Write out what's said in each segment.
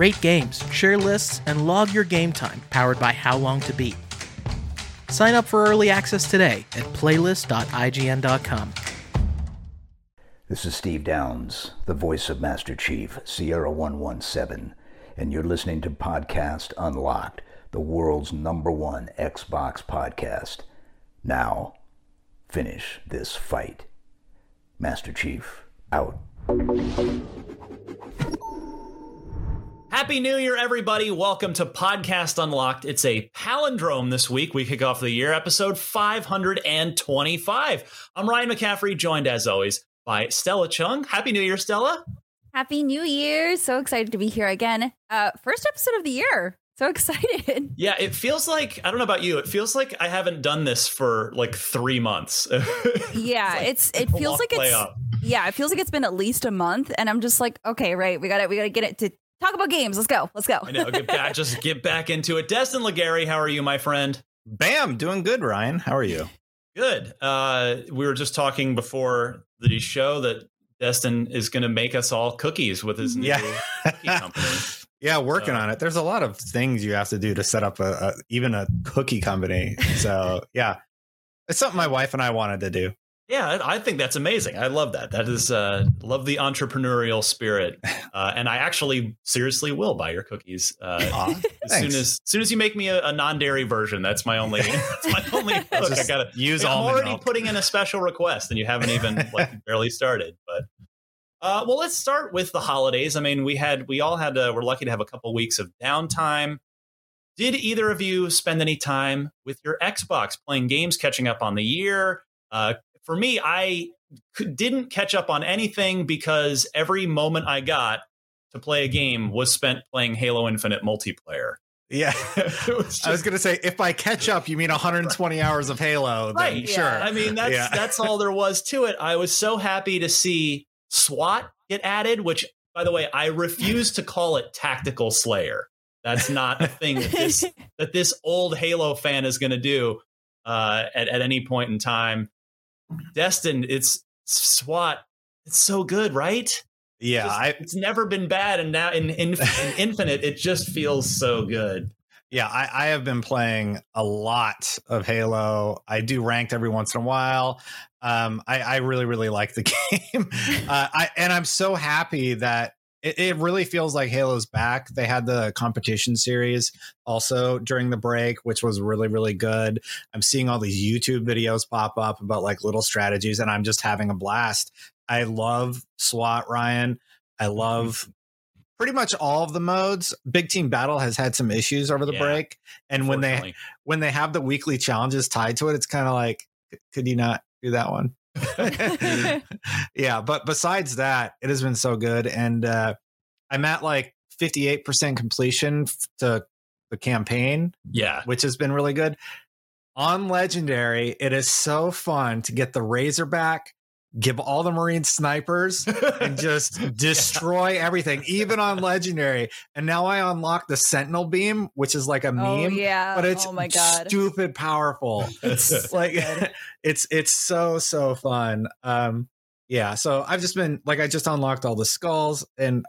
Rate games, share lists, and log your game time powered by How Long to Beat. Sign up for early access today at playlist.ign.com. This is Steve Downes, the voice of Master Chief, Sierra 117, and you're listening to Podcast Unlocked, the world's number one Xbox podcast. Now, finish this fight. Master Chief, out. Happy New Year, everybody. Welcome to Podcast Unlocked. It's a palindrome this week. We kick off the year, episode 525. I'm Ryan McCaffrey, joined as always by Stella Chung. Happy New Year, Stella. Happy New Year. So excited to be here again. Uh, first episode of the year. So excited. Yeah, it feels like, I don't know about you, it feels like I haven't done this for like three months. yeah, it's, like it feels like it's, up. yeah, it feels like it's been at least a month. And I'm just like, okay, right, we got it. We got to get it to talk about games. Let's go. Let's go. I know. Get back, just get back into it. Destin Legarie, how are you, my friend? Bam, doing good, Ryan. How are you? Good. Uh, we were just talking before the show that Destin is going to make us all cookies with his new yeah. cookie company. Yeah, working on it. There's a lot of things you have to do to set up a, a even a cookie company. So yeah, it's something my wife and I wanted to do. Yeah, I think that's amazing. I love that. That is uh, love the entrepreneurial spirit, uh, and I actually seriously will buy your cookies uh, as soon as, as soon as you make me a, a non dairy version. That's my only. That's my only. Hook. I gotta use. I'm already milk. putting in a special request, and you haven't even like barely started. But uh, well, let's start with the holidays. I mean, we had we all had uh, we're lucky to have a couple weeks of downtime. Did either of you spend any time with your Xbox playing games, catching up on the year? Uh, for me, I didn't catch up on anything because every moment I got to play a game was spent playing Halo Infinite multiplayer. Yeah, just, I was gonna say if by catch up you mean 120 right. hours of Halo, right? Then sure. I mean that's yeah. that's all there was to it. I was so happy to see SWAT get added, which, by the way, I refuse to call it Tactical Slayer. That's not a thing that this, that this old Halo fan is going to do uh, at, at any point in time. Destin, it's SWAT. It's so good, right? Yeah, just, I, it's never been bad, and now in, in, in Infinite, it just feels so good. Yeah, I, I, have been playing a lot of Halo. I do ranked every once in a while. Um, I, I really, really like the game. uh, I, and I'm so happy that it, it, really feels like Halo's back. They had the competition series also during the break, which was really, really good. I'm seeing all these YouTube videos pop up about like little strategies, and I'm just having a blast. I love SWAT, Ryan. I mm-hmm. love pretty much all of the modes. Big Team Battle has had some issues over the yeah, break, and when they when they have the weekly challenges tied to it, it's kind of like, could you not do that one? yeah, but besides that, it has been so good, and uh, I'm at like 58 percent completion to the campaign. Yeah, which has been really good. On Legendary, it is so fun to get the Razorback give all the Marine snipers and just destroy everything, even on legendary. And now I unlock the Sentinel beam, which is like a Oh meme, yeah. but it's oh my god. stupid powerful. It's like good. it's it's so so fun. Um, yeah. So I've just been like I just unlocked all the skulls, and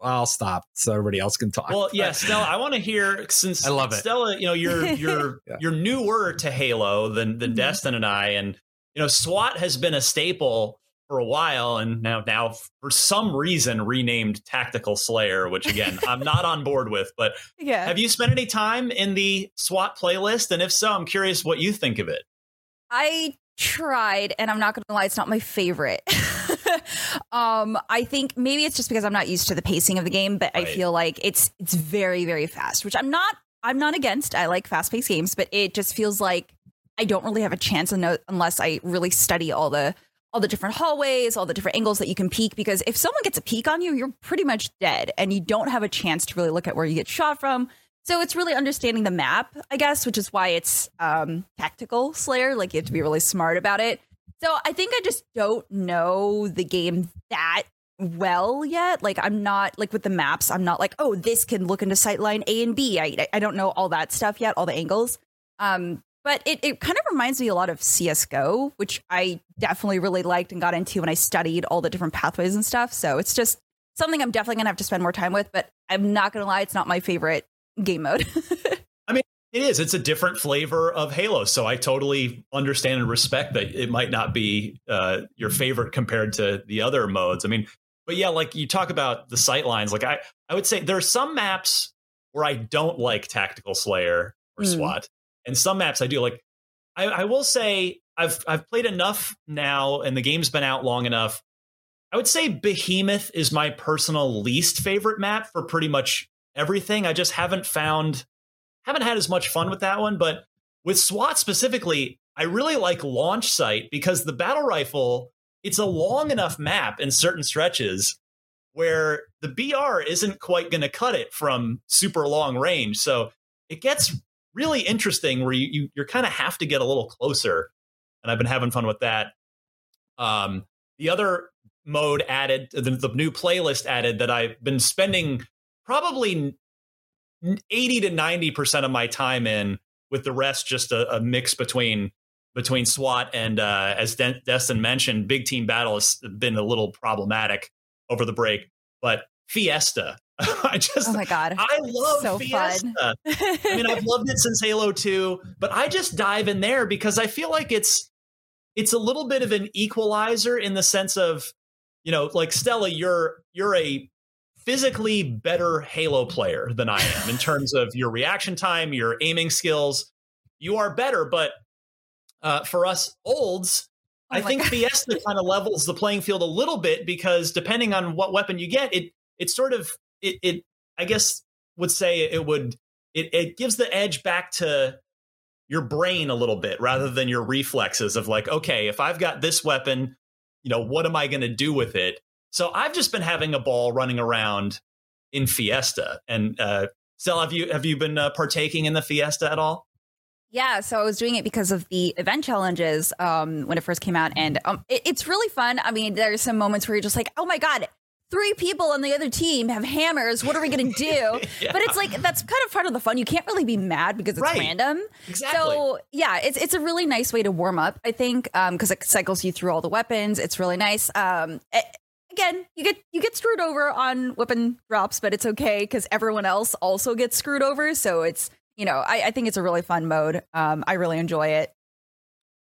I'll stop so everybody else can talk. Well, yeah, Stella, I want to hear since I love it. Stella, you know, you're you're Yeah. you're newer to Halo than than Mhm. Destin and I, and you know, SWAT has been a staple for a while, and now now for some reason renamed Tactical Slayer, which again I'm not on board with. But yeah. have you spent any time in the SWAT playlist? And if so, I'm curious what you think of it. I tried, and I'm not going to lie, it's not my favorite. um, I think maybe it's just because I'm not used to the pacing of the game, but I feel like it's it's very very fast, which I'm not. I'm not against. I like fast paced games, but it just feels like I don't really have a chance un- unless I really study all the all the different hallways, all the different angles that you can peek. Because if someone gets a peek on you, you're pretty much dead, and you don't have a chance to really look at where you get shot from. So it's really understanding the map, I guess, which is why it's um, tactical Slayer. Like you have to be really smart about it. So I think I just don't know the game that well yet. Like I'm not like with the maps. I'm not like, oh, this can look into sightline A and B. I I don't know all that stuff yet, all the angles. Um, but it it kind of reminds me a lot of CS:GO, which I definitely really liked and got into when I studied all the different pathways and stuff. So it's just something I'm definitely gonna have to spend more time with. But I'm not gonna lie, it's not my favorite game mode. I mean, it is. It's a different flavor of Halo, so I totally understand and respect that it might not be uh, your favorite compared to the other modes. I mean, but yeah, like you talk about the sight lines. Like I, I would say there are some maps where I don't like Tactical Slayer or Mm. SWAT, and some maps I do. Like I, I will say I've I've played enough now, and the game's been out long enough. I would say Behemoth is my personal least favorite map for pretty much everything. I just haven't found haven't had as much fun with that one, but with SWAT specifically, I really like launch site because the battle rifle, it's a long enough map in certain stretches where the BR isn't quite going to cut it from super long range. So it gets really interesting where you, you you're kind of have to get a little closer. And I've been having fun with that. Um, the other mode added, the, the new playlist added that I've been spending probably 80 to 90% of my time in with the rest just a, a mix between between SWAT and uh, as Den- Destin mentioned, big team battle has been a little problematic over the break. But Fiesta, I just oh my god, I love so Fiesta. fun. I mean, I've loved it since Halo 2, but I just dive in there because I feel like it's it's a little bit of an equalizer in the sense of, you know, like Stella, you're you're a physically better Halo player than I am in terms of your reaction time, your aiming skills. You are better, but uh, for us olds, Oh I think God. Fiesta kind of levels the playing field a little bit because depending on what weapon you get, it it sort of it, it I guess would say it would it, it gives the edge back to your brain a little bit rather than your reflexes of like, okay, if I've got this weapon, you know, what am I going to do with it? So I've just been having a ball running around in Fiesta. And uh, Stella, have you have you been uh, partaking in the Fiesta at all? Yeah, so I was doing it because of the event challenges um, when it first came out, and um, it, it's really fun. I mean, there's some moments where you're just like, "Oh my god, three people on the other team have hammers. What are we gonna do?" Yeah. But it's like that's kind of part of the fun. You can't really be mad because it's Right. random. Exactly. So yeah, it's it's a really nice way to warm up. I think because it cycles you through all the weapons. It's really nice. Um, a- again, you get you get screwed over on weapon drops, but it's okay because everyone else also gets screwed over. So it's you know I, I think it's a really fun mode. Um, I really enjoy it.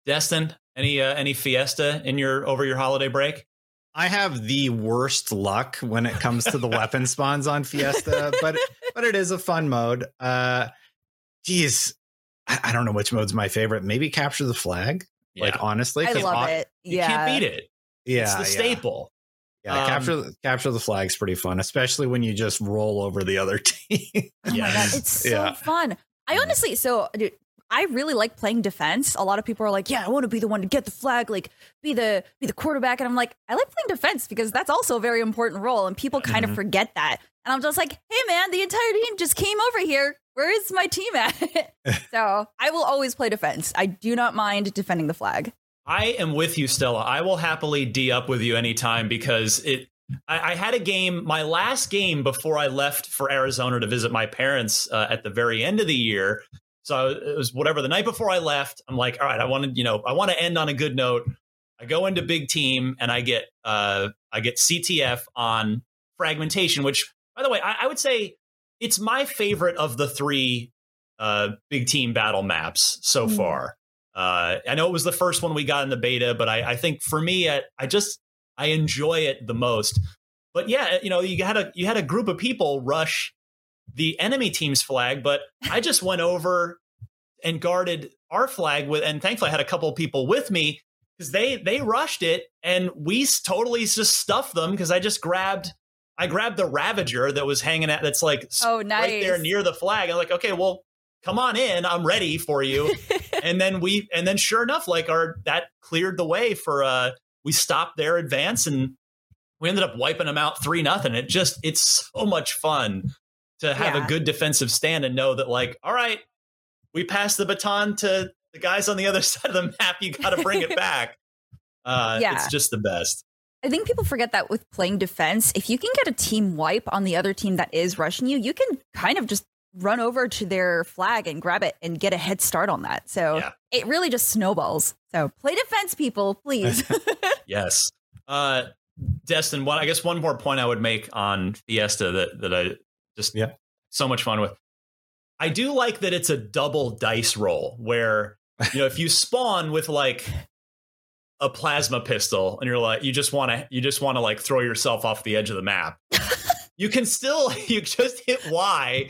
Destin, any uh, any Fiesta in your over your holiday break? I have the worst luck when it comes to the weapon spawns on Fiesta, but but it is a fun mode. Uh, geez, I, I don't know which mode's my favorite. Maybe capture the flag. Like honestly, I 'cause love on- it. Yeah. You can't beat it. Yeah, it's the yeah. staple. Yeah, Um, capture capture the flag's pretty fun, especially when you just roll over the other team. Oh my god, it's so Yeah. fun. I honestly, so dude, I really like playing defense. A lot of people are like, "Yeah, I want to be the one to get the flag, like be the be the quarterback." And I'm like, I like playing defense because that's also a very important role, and people kind Mhm. of forget that. And I'm just like, "Hey, man, the entire team just came over here. Where is my team at?" so I will always play defense. I do not mind defending the flag. I am with you, Stella. I will happily D up with you anytime because it. I, I had a game, my last game before I left for Arizona to visit my parents uh, at the very end of the year. So it was whatever the night before I left. I'm like, all right, I wanted, you know, I want to end on a good note. I go into big team and I get, uh, I get CTF on fragmentation, which, by the way, I, I would say it's my favorite of the three uh, big team battle maps so mm. far. Uh, I know it was the first one we got in the beta, but I, I think for me, I, I, just I enjoy it the most. But yeah, you know, you had a you had a group of people rush the enemy team's flag, but I just went over and guarded our flag with, and thankfully I had a couple of people with me because they they rushed it and we totally just stuffed them because I just grabbed I grabbed the Ravager that was hanging out that's like oh nice right there near the flag. I'm like, okay, well, come on in, I'm ready for you. and then we and then sure enough, like our that cleared the way for uh we stopped their advance and we ended up wiping them out three nothing. It just it's so much fun to have yeah. a good defensive stand and know that like, all right, we pass the baton to the guys on the other side of the map. You got to bring it back. Uh, yeah. It's just the best. I think people forget that with playing defense, if you can get a team wipe on the other team that is rushing you, you can kind of just run over to their flag and grab it and get a head start on that. So yeah. it really just snowballs. So play defense, people, please. yes. Uh, Destin, one I guess one more point I would make on Fiesta that that I just yeah. so much fun with. I do like that it's a double dice roll where you know if you spawn with like a plasma pistol and you're like you just want to you just want to like throw yourself off the edge of the map. you can still you just hit Y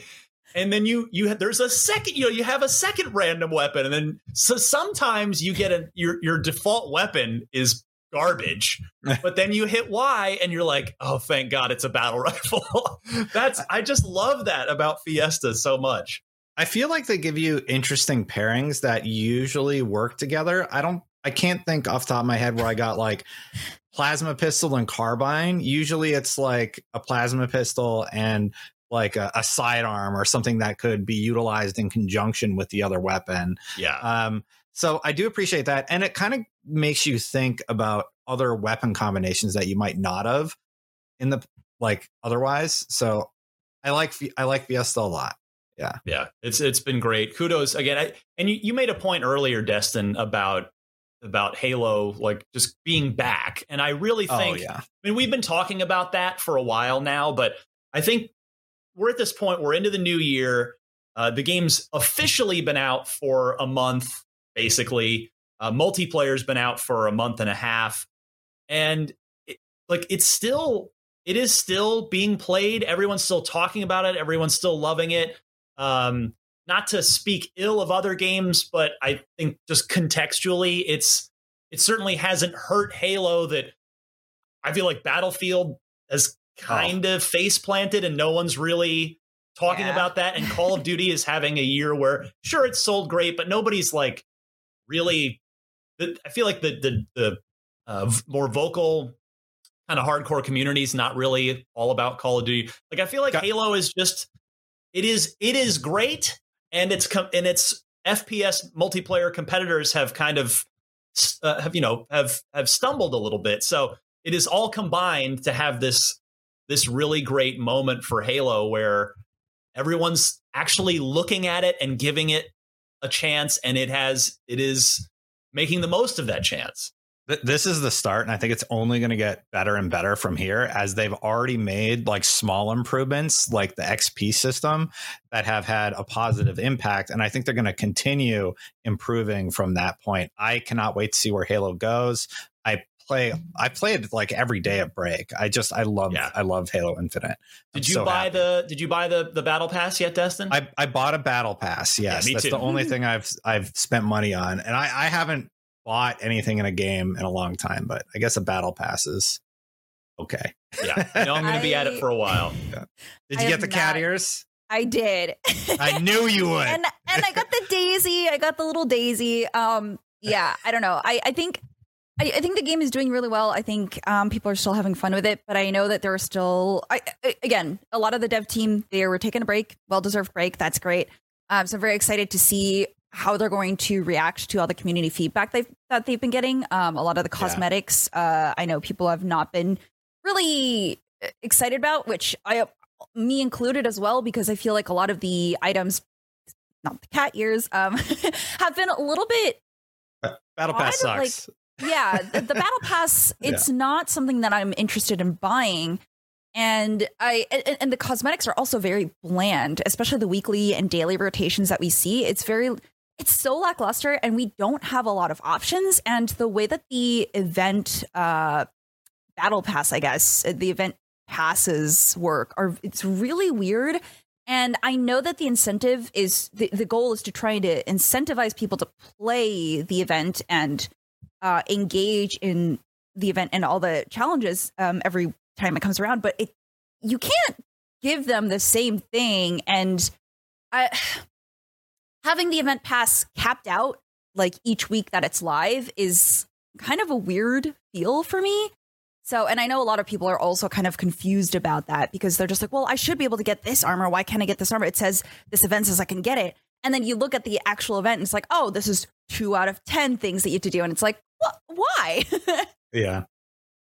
and then you you there's a second you know you have a second random weapon and then so sometimes you get a your your default weapon is garbage but then you hit y and you're like oh thank god it's a battle rifle that's i just love that about fiesta so much i feel like they give you interesting pairings that usually work together i don't i can't think off top of my head where i got like plasma pistol and carbine usually it's like a plasma pistol and like a, a sidearm or something that could be utilized in conjunction with the other weapon. Yeah. Um, so I do appreciate that. And it kind of makes you think about other weapon combinations that you might not have in the like otherwise. So I like I like Fiesta a lot. Yeah. Yeah. It's it's been great. Kudos again. I, and you, you made a point earlier, Destin, about about Halo like just being back. And I really oh, think oh, yeah. I mean we've been talking about that for a while now, but I think we're at this point, we're into the new year. Uh, the game's officially been out for a month, basically. Uh, multiplayer's been out for a month and a half. And it, like it's still it is still being played. Everyone's still talking about it. Everyone's still loving it. Um, not to speak ill of other games, but I think just contextually, it's it certainly hasn't hurt Halo that I feel like Battlefield has kind oh. of face planted and no one's really talking yeah. about that. And Call of Duty is having a year where, sure, it's sold great, but nobody's like really. I feel like the the the uh, more vocal kind of hardcore community is not really all about Call of Duty. Like I feel like Got- Halo is just it is it is great, and it's com- and its FPS multiplayer competitors have kind of uh, have you know have have stumbled a little bit. So it is all combined to have this this really great moment for Halo where everyone's actually looking at it and giving it a chance and it has it is making the most of that chance. This is the start and i think it's only going to get better and better from here as they've already made like small improvements like the xp system that have had a positive impact and i think they're going to continue improving from that point. I cannot wait to see where halo goes play I play it like every day at break. I just I love yeah. I love Halo Infinite. Did I'm you so buy happy. the did you buy the the battle pass yet, Destin? I, I bought a battle pass, yes. Yeah, That's too. the only thing I've I've spent money on. And I, I haven't bought anything in a game in a long time, but I guess a battle pass is okay. Yeah. I know I'm gonna be at it for a while. Yeah. Did you I get the cat ears? I did. I knew you would. and and I got the daisy. I got the little daisy. Um yeah, I don't know. I, I think I, I, think the game is doing really well. I think um, people are still having fun with it, but I know that there are still, I, again, a lot of the dev team they were taking a break, well deserved break. That's great. Um, so I'm very excited to see how they're going to react to all the community feedback they've that they've been getting. Um, a lot of the cosmetics, yeah. uh, I know people have not been really uh, excited about, which I, me included as well, because I feel like a lot of the items, not the cat ears, um, have been a little bit. Battle Pass sucks. Like, yeah, the, the Battle Pass. It's yeah. not something that I'm interested in buying and I and, and, the cosmetics are also very bland, especially the weekly and daily rotations that we see. It's very it's so lackluster and we don't have a lot of options and the way that the event uh battle pass i guess the event passes work are it's really weird and i know that the incentive is the, the goal is to try to incentivize people to play the event and uh engage in the event and all the challenges um every time it comes around but it you can't give them the same thing and i having the event pass capped out like each week that it's live is kind of a weird feel for me. So, and I know a lot of people are also kind of confused about that because they're just like, well, I should be able to get this armor. Why can't I get this armor? It says this event says I can get it. And then you look at the actual event and it's like, oh, this is two out of 10 things that you have to do. And it's like, well, why? yeah.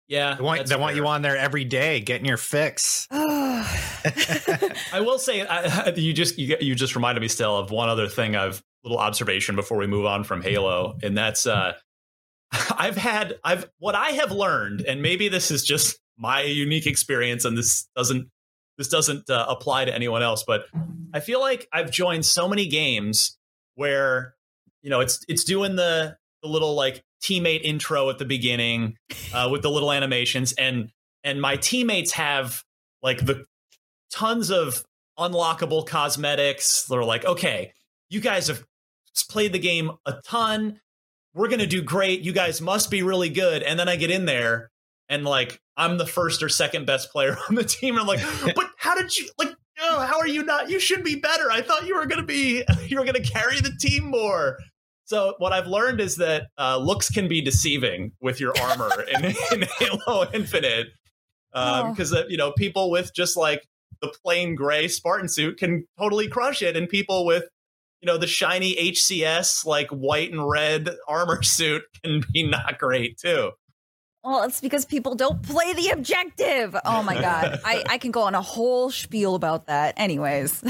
Yeah, they want, they want you on there every day, getting your fix. I will say, I, you just you, you just reminded me still of one other thing. I've little observation before we move on from Halo, and that's uh, I've had I've what I have learned, and maybe this is just my unique experience, and this doesn't this doesn't uh, apply to anyone else, but I feel like I've joined so many games where you know it's it's doing the the little like teammate intro at the beginning uh, with the little animations. And and my teammates have like the tons of unlockable cosmetics. They're like okay you guys have played the game a ton. We're gonna do great. You guys must be really good. And then i get in there and like i'm the first or second best player on the team. And i'm like but how did you like oh, how are you not? You should be better. I thought you were gonna be you were gonna carry the team more so what I've learned is that uh, looks can be deceiving with your armor in, in, Halo Infinite, because um, oh. uh, you know people with just like the plain gray Spartan suit can totally crush it, and people with you know the shiny HCS like white and red armor suit can be not great too. Well, it's because people don't play the objective. Oh my god, I, I can go on a whole spiel about that. Anyways,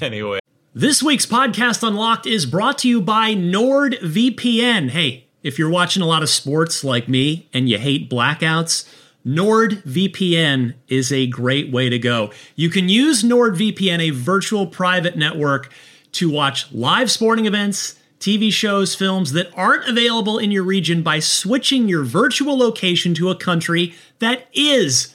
anyway. This week's podcast Unlocked is brought to you by NordVPN. Hey, if you're watching a lot of sports like me and you hate blackouts, NordVPN is a great way to go. You can use NordVPN, a virtual private network, to watch live sporting events, TV shows, films that aren't available in your region by switching your virtual location to a country that is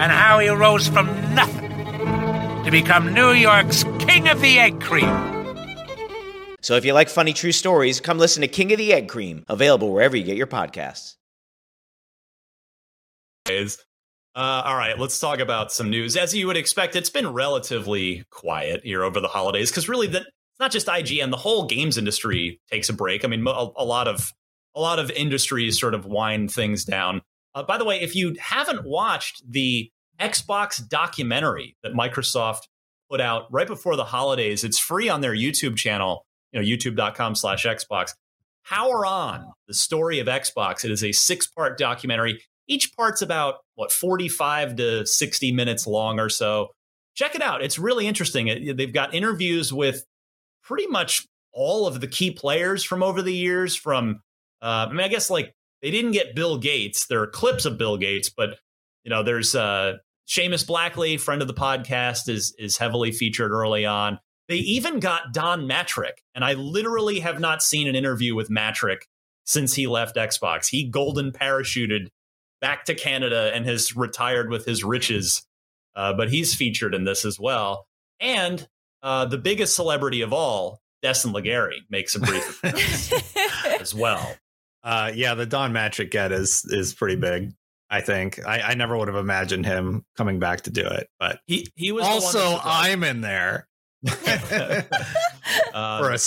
and how he rose from nothing to become New York's King of the Egg Cream. So if you like funny true stories, come listen to King of the Egg Cream, available wherever you get your podcasts. Uh, all right, let's talk about some news. As you would expect, it's been relatively quiet here over the holidays because really, the, it's not just IGN. The whole games industry takes a break. I mean, a, a lot of a lot of industries sort of wind things down. Uh, by the way, if you haven't watched the Xbox documentary that Microsoft put out right before the holidays, it's free on their YouTube channel you know, youtube.com slash Xbox. Power On, the story of Xbox. It is a six part documentary. Each part's about, what, 45 to 60 minutes long or so. Check it out. It's really interesting. It, they've got interviews with pretty much all of the key players from over the years. From, uh, I mean, I guess like they didn't get Bill Gates. There are clips of Bill Gates, but, you know, there's uh, Seamus Blackley, friend of the podcast, is is heavily featured early on. They even got Don Mattrick, and I literally have not seen an interview with Mattrick since he left Xbox. He golden parachuted back to Canada and has retired with his riches. Uh, but he's featured in this as well. And uh, the biggest celebrity of all, Destin Legarie, makes a brief appearance as well. Uh, yeah, the Don Mattrick get is is pretty big. I think I, I, never would have imagined him coming back to do it, but he he was also I'm in there. uh, for a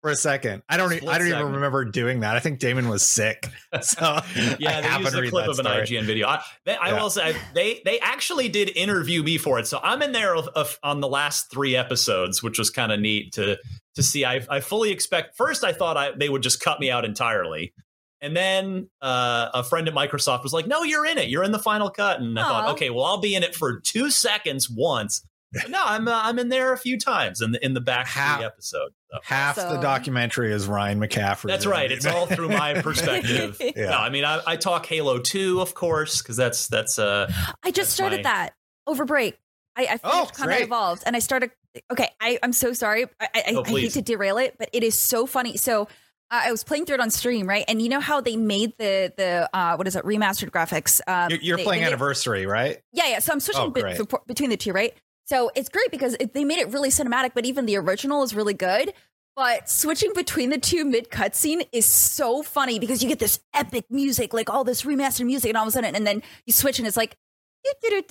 for a second. I don't. I don't second. even remember doing that. I think Damon was sick. So yeah, I they used a clip of an IGN video. I, they, I yeah. will say they they actually did interview me for it. So I'm in there on the last three episodes, which was kind of neat to to see. I I fully expect. First, I thought I, they would just cut me out entirely. And then uh, a friend at Microsoft was like, "No, you're in it. You're in the final cut." And I Aww. thought, "Okay, well, I'll be in it for two seconds once, no, I'm uh, I'm in there a few times in the in the back half, of the episode. So. Half so. the documentary is Ryan McCaffrey. That's right. It's all through my perspective. yeah. No, I mean I, I talk Halo Two, of course, because that's that's uh. I just started my... that over break. I, I finished oh, Combat Evolved, and I started. Okay, I I'm so sorry. I I, oh, I hate to derail it, but it is so funny. So. Uh, I was playing through it on stream, right? And you know how they made the the uh, what is it remastered graphics? Um, you're, you're they, playing they Anniversary, right? Yeah, yeah. So I'm switching oh, be- between the two, right? So it's great because it, they made it really cinematic, but even the original is really good. But switching between the two mid cutscene is so funny because you get this epic music, like all this remastered music, and all of a sudden, and then you switch and it's like, the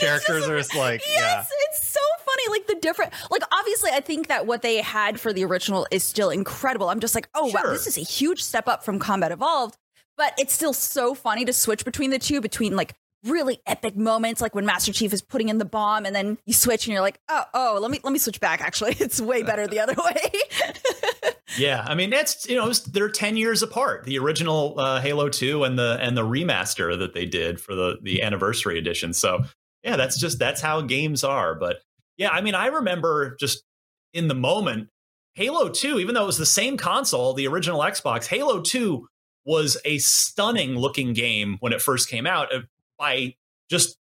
characters just, are just like, yes, yeah. Funny. Like the different, like obviously, I think that what they had for the original is still incredible. I'm just like, oh sure. wow, this is a huge step up from Combat Evolved. But it's still so funny to switch between the two, between like really epic moments like when Master Chief is putting in the bomb and then you switch and you're like, "Oh, oh, let me let me switch back actually. It's way better the other way." yeah, I mean, it's you know, they're 10 years apart. The original uh, Halo 2 and the and the remaster that they did for the the anniversary edition. So, yeah, that's just that's how games are, but yeah, I mean, I remember just in the moment Halo 2, even though it was the same console, the original Xbox, Halo 2 was a stunning looking game when it first came out uh, by just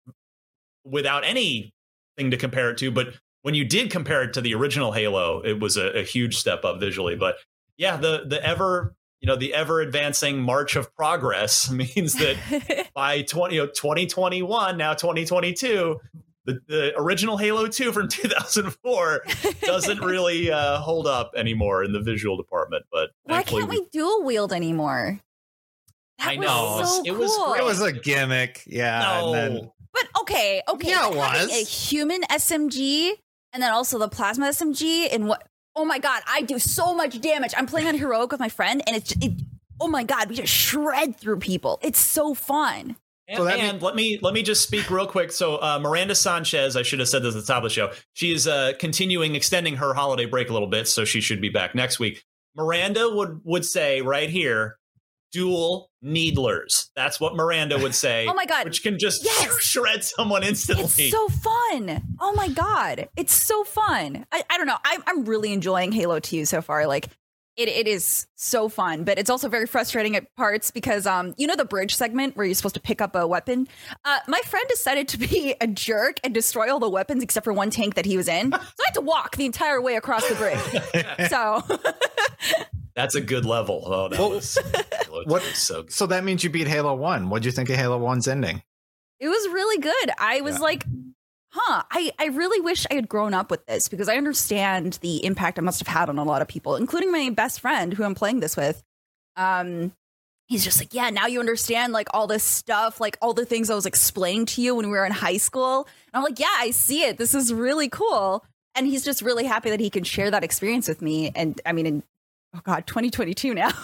without anything to compare it to. But when you did compare it to the original Halo, it was a, a huge step up visually. But yeah, the the ever you know the ever advancing march of progress means that by 20 you know, 2021 now 2022 the, the original halo 2 from 2004 doesn't really uh, hold up anymore in the visual department but why can't we, we dual wield anymore that I know. So it was cool. it was a gimmick. Yeah. No. Then, but okay, okay. Yeah, it was a human SMG and then also the plasma SMG and what oh my god, I do so much damage. I'm playing on heroic with my friend and it's it, oh my god, we just shred through people. It's so fun. And, so and means- let me let me just speak real quick. So uh, Miranda Sanchez, I should have said this at the top of the show. She is uh, continuing extending her holiday break a little bit, so she should be back next week. Miranda would would say right here dual needlers. That's what Miranda would say. oh my god, which can just yes. shred someone instantly. It's so fun. Oh my god, it's so fun. I, I don't know. I, I'm really enjoying Halo 2 so far. Like it, it is so fun, but it's also very frustrating at parts because um you know the bridge segment where you're supposed to pick up a weapon. Uh, my friend decided to be a jerk and destroy all the weapons except for one tank that he was in, so I had to walk the entire way across the bridge. so that's a good level. Oh, that well, was what? So good. so that means you beat Halo One. What do you think of Halo One's ending? It was really good. I was yeah. like, huh, I, I really wish I had grown up with this because I understand the impact it must have had on a lot of people, including my best friend who I'm playing this with. Um, he's just like, yeah, now you understand like all this stuff, like all the things I was explaining to you when we were in high school. And I'm like, yeah, I see it. This is really cool. And he's just really happy that he can share that experience with me. And I mean, in, oh God, 2022 now.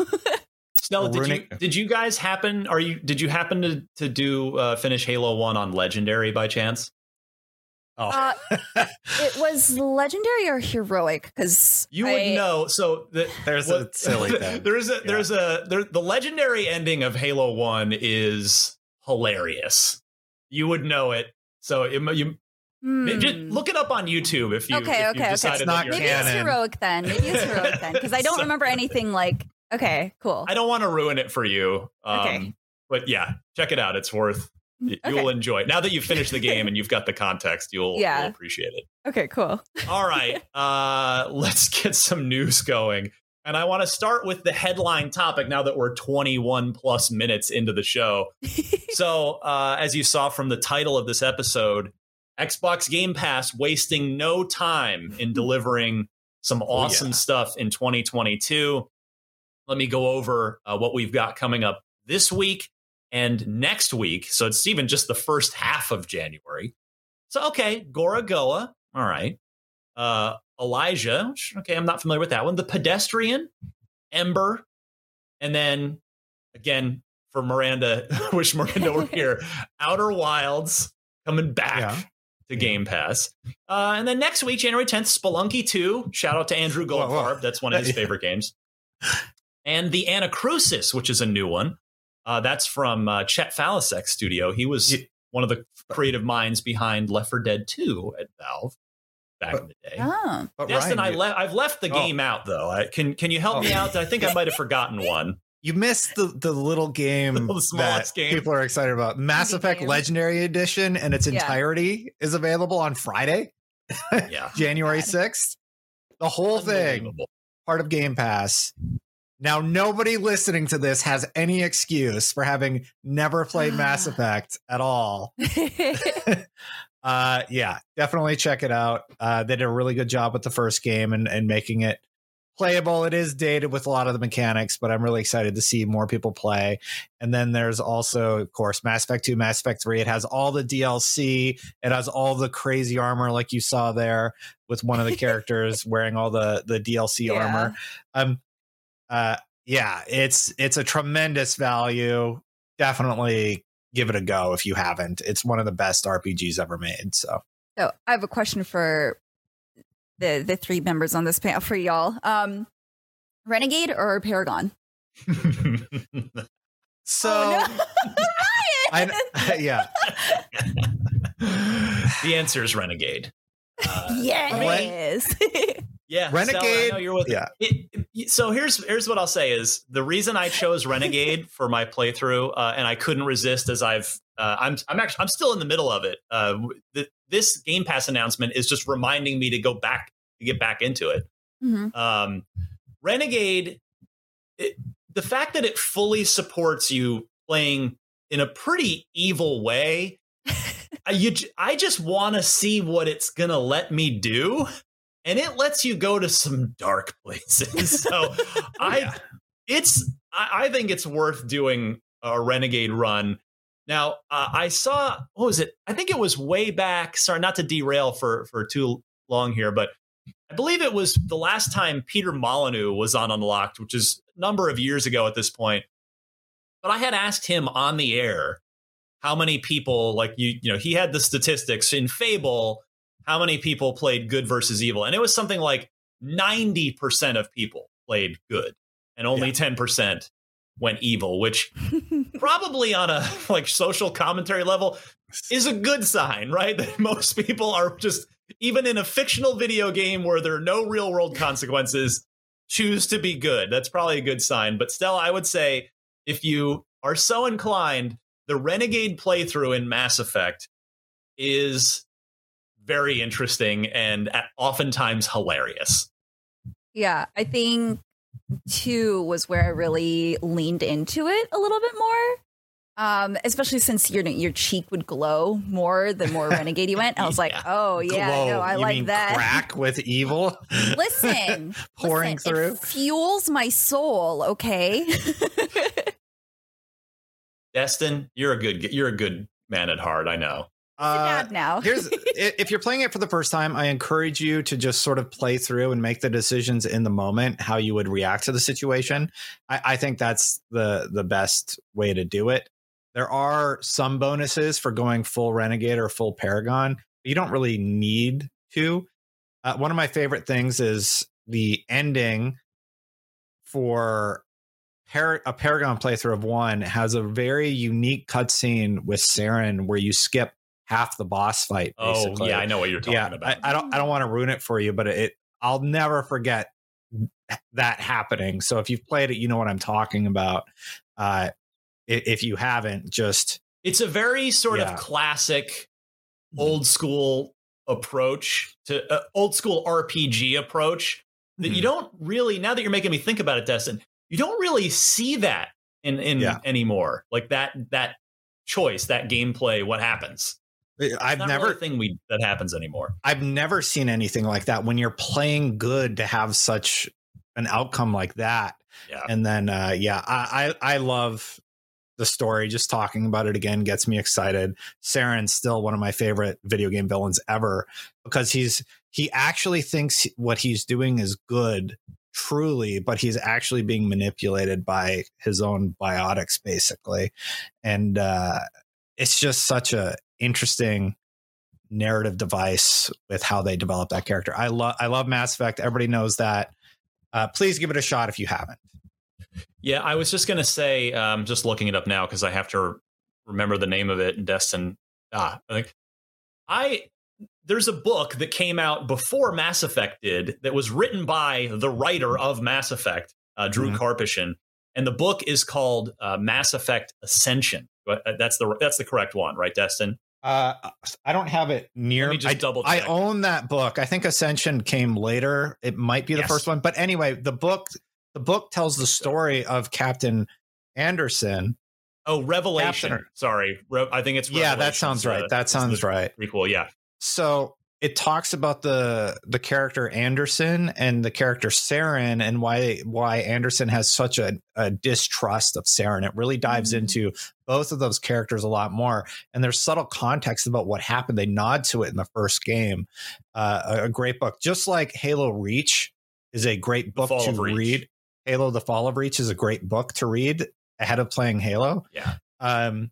Snell, did you did you guys happen? Are you did you happen to to do uh, finish Halo One on Legendary by chance? Oh. Uh, it was legendary or heroic because you would know. So the, there's what, a silly thing. There's a yeah. there's a there, the legendary ending of Halo One is hilarious. You would know it. So it, you mm. just look it up on YouTube if you okay if okay okay. It's not maybe canon. it's heroic then. Maybe it's heroic then because I don't so, remember anything like. Okay, cool. I don't want to ruin it for you. Um, okay. But yeah, check it out. It's worth Okay. You'll enjoy it. Now that you've finished the game and you've got the context, you'll, yeah. you'll appreciate it. Okay, cool. All right. Uh, let's get some news going. And I want to start with the headline topic now that we're 21 plus minutes into the show. so, uh, as you saw from the title of this episode, Xbox Game Pass wasting no time in delivering some awesome oh, yeah. stuff in 2022. Let me go over uh, what we've got coming up this week and next week. So it's even just the first half of January. So, okay, Gorogoa. All right. Uh, Elijah. Okay, I'm not familiar with that one. The Pedestrian, Embr. And then again, for Miranda, wish Miranda were here, Outer Wilds coming back. Yeah. To Game Pass. Uh, and then next week, January 10th, Spelunky 2. Shout out to Andrew Goldfarb. That's one of his favorite games. And the Anacrusis, which is a new one. Uh, that's from uh, Chet Faliszek's studio. He was yeah. one of the creative minds behind Left 4 Dead 2 at Valve back but, in the day. Oh. Destin, Ryan, I le- I've left the oh. game out though. I, can can you help oh. me out? I think I might have forgotten one. You missed the, the little game the smallest game people are excited about. Mass Effect game. Legendary Edition and its entirety yeah. is available on Friday. yeah. January 6th. The whole thing part of Game Pass. Now, nobody listening to this has any excuse for having never played Mass Effect at all. uh, yeah, definitely check it out. Uh, they did a really good job with the first game and, and making it playable. It is dated with a lot of the mechanics, but I'm really excited to see more people play. And then there's also, of course, Mass Effect 2, Mass Effect 3. It has all the DLC. It has all the crazy armor like you saw there with one of the characters wearing all the the DLC yeah. armor. Um uh, yeah, it's it's a tremendous value. Definitely give it a go if you haven't. It's one of the best RPGs ever made. So, so I have a question for the the three members on this panel for y'all. Um, Renegade or Paragon? so, oh, no. I, yeah. the answer is Renegade. Uh, yes. Yeah, Renegade. So, you're with, yeah. It, it, so here's here's what I'll say is the reason I chose Renegade for my playthrough, uh, and I couldn't resist as I've uh, I'm I'm actually I'm still in the middle of it. Uh, the, this Game Pass announcement is just reminding me to go back to get back into it. Mm-hmm. Um, Renegade, it, the fact that it fully supports you playing in a pretty evil way. I, you, I just want to see what it's gonna let me do and it lets you go to some dark places. So I, it's, I, I, think it's worth doing a renegade run. Now uh, I saw, what was it? I think it was way back. Sorry, not to derail for for too long here, but I believe it was the last time Peter Molyneux was on Unlocked, which is a number of years ago at this point. But I had asked him on the air how many people, like you, you know, he had the statistics in Fable how many people played good versus evil. And it was something like 90% of people played good and only yeah. 10% went evil, which probably on a like social commentary level is a good sign, right? That most people are just even in a fictional video game where there are no real world consequences, choose to be good. That's probably a good sign. But still, I would say if you are so inclined, the Renegade playthrough in Mass Effect is very interesting and oftentimes hilarious. Yeah, I think two was where I really leaned into it a little bit more. Um, especially since your your cheek would glow more the more renegade you went. I was like, oh yeah, glow. no, I you like that. Crack with evil. Listen, pouring listen, through, fuels my soul. Okay. Destin, you're a good you're a good man at heart. I know. Uh, now. here's if you're playing it for the first time, I encourage you to just sort of play through and make the decisions in the moment how you would react to the situation. I, I think that's the the best way to do it. There are some bonuses for going full renegade or full paragon. But you don't really need to. Uh, one of my favorite things is the ending for Par- a Paragon playthrough of one has a very unique cutscene with Saren where you skip half the boss fight. Basically. Oh yeah, I know what you're talking yeah, about. I, I don't I don't want to ruin it for you, but it I'll never forget that happening. So if you've played it, you know what I'm talking about. Uh, if you haven't, just it's a very sort yeah. of classic, mm-hmm. old school approach to uh, old school RPG approach that mm-hmm. you don't really. Now that you're making me think about it, Destin, you don't really see that in in yeah. anymore. Like that that choice, that gameplay, what happens. I've never really thing we that happens anymore. I've never seen anything like that. When you're playing good to have such an outcome like that. Yeah. And then uh yeah, I I, I love the story. Just talking about it again gets me excited. Saren's still one of my favorite video game villains ever because he's he actually thinks what he's doing is good truly, but he's actually being manipulated by his own biotics basically. And uh it's just such a interesting narrative device with how they develop that character. I love I love Mass Effect. Everybody knows that. Uh, please give it a shot if you haven't. Yeah, I was just going to say, um, just looking it up now because I have to remember the name of it. Destin, ah, I think I there's a book that came out before Mass Effect did that was written by the writer of Mass Effect, uh, Drew mm-hmm. Karpyshyn, and the book is called uh, Mass Effect Ascension. Uh, that's the that's the correct one, right, Destin? Uh, I don't have it near. Me just I, double. I own that book. I think Ascension came later. It might be the yes. first one, but anyway, the book the book tells the story of Captain Anderson. Oh, Revelation. Captain, Sorry, Re- I think it's Revelation. yeah. That sounds right. That sounds right. Prequel, yeah. So it talks about the the character Anderson and the character Saren and why why Anderson has such a, a distrust of Saren. It really dives mm-hmm. into both of those characters a lot more, and there's subtle context about what happened. They nod to it in the first game. Uh, a, a, great book, just like Halo Reach is a great book to read. Halo: The Fall of Reach is a great book to read ahead of playing Halo. Yeah. Um,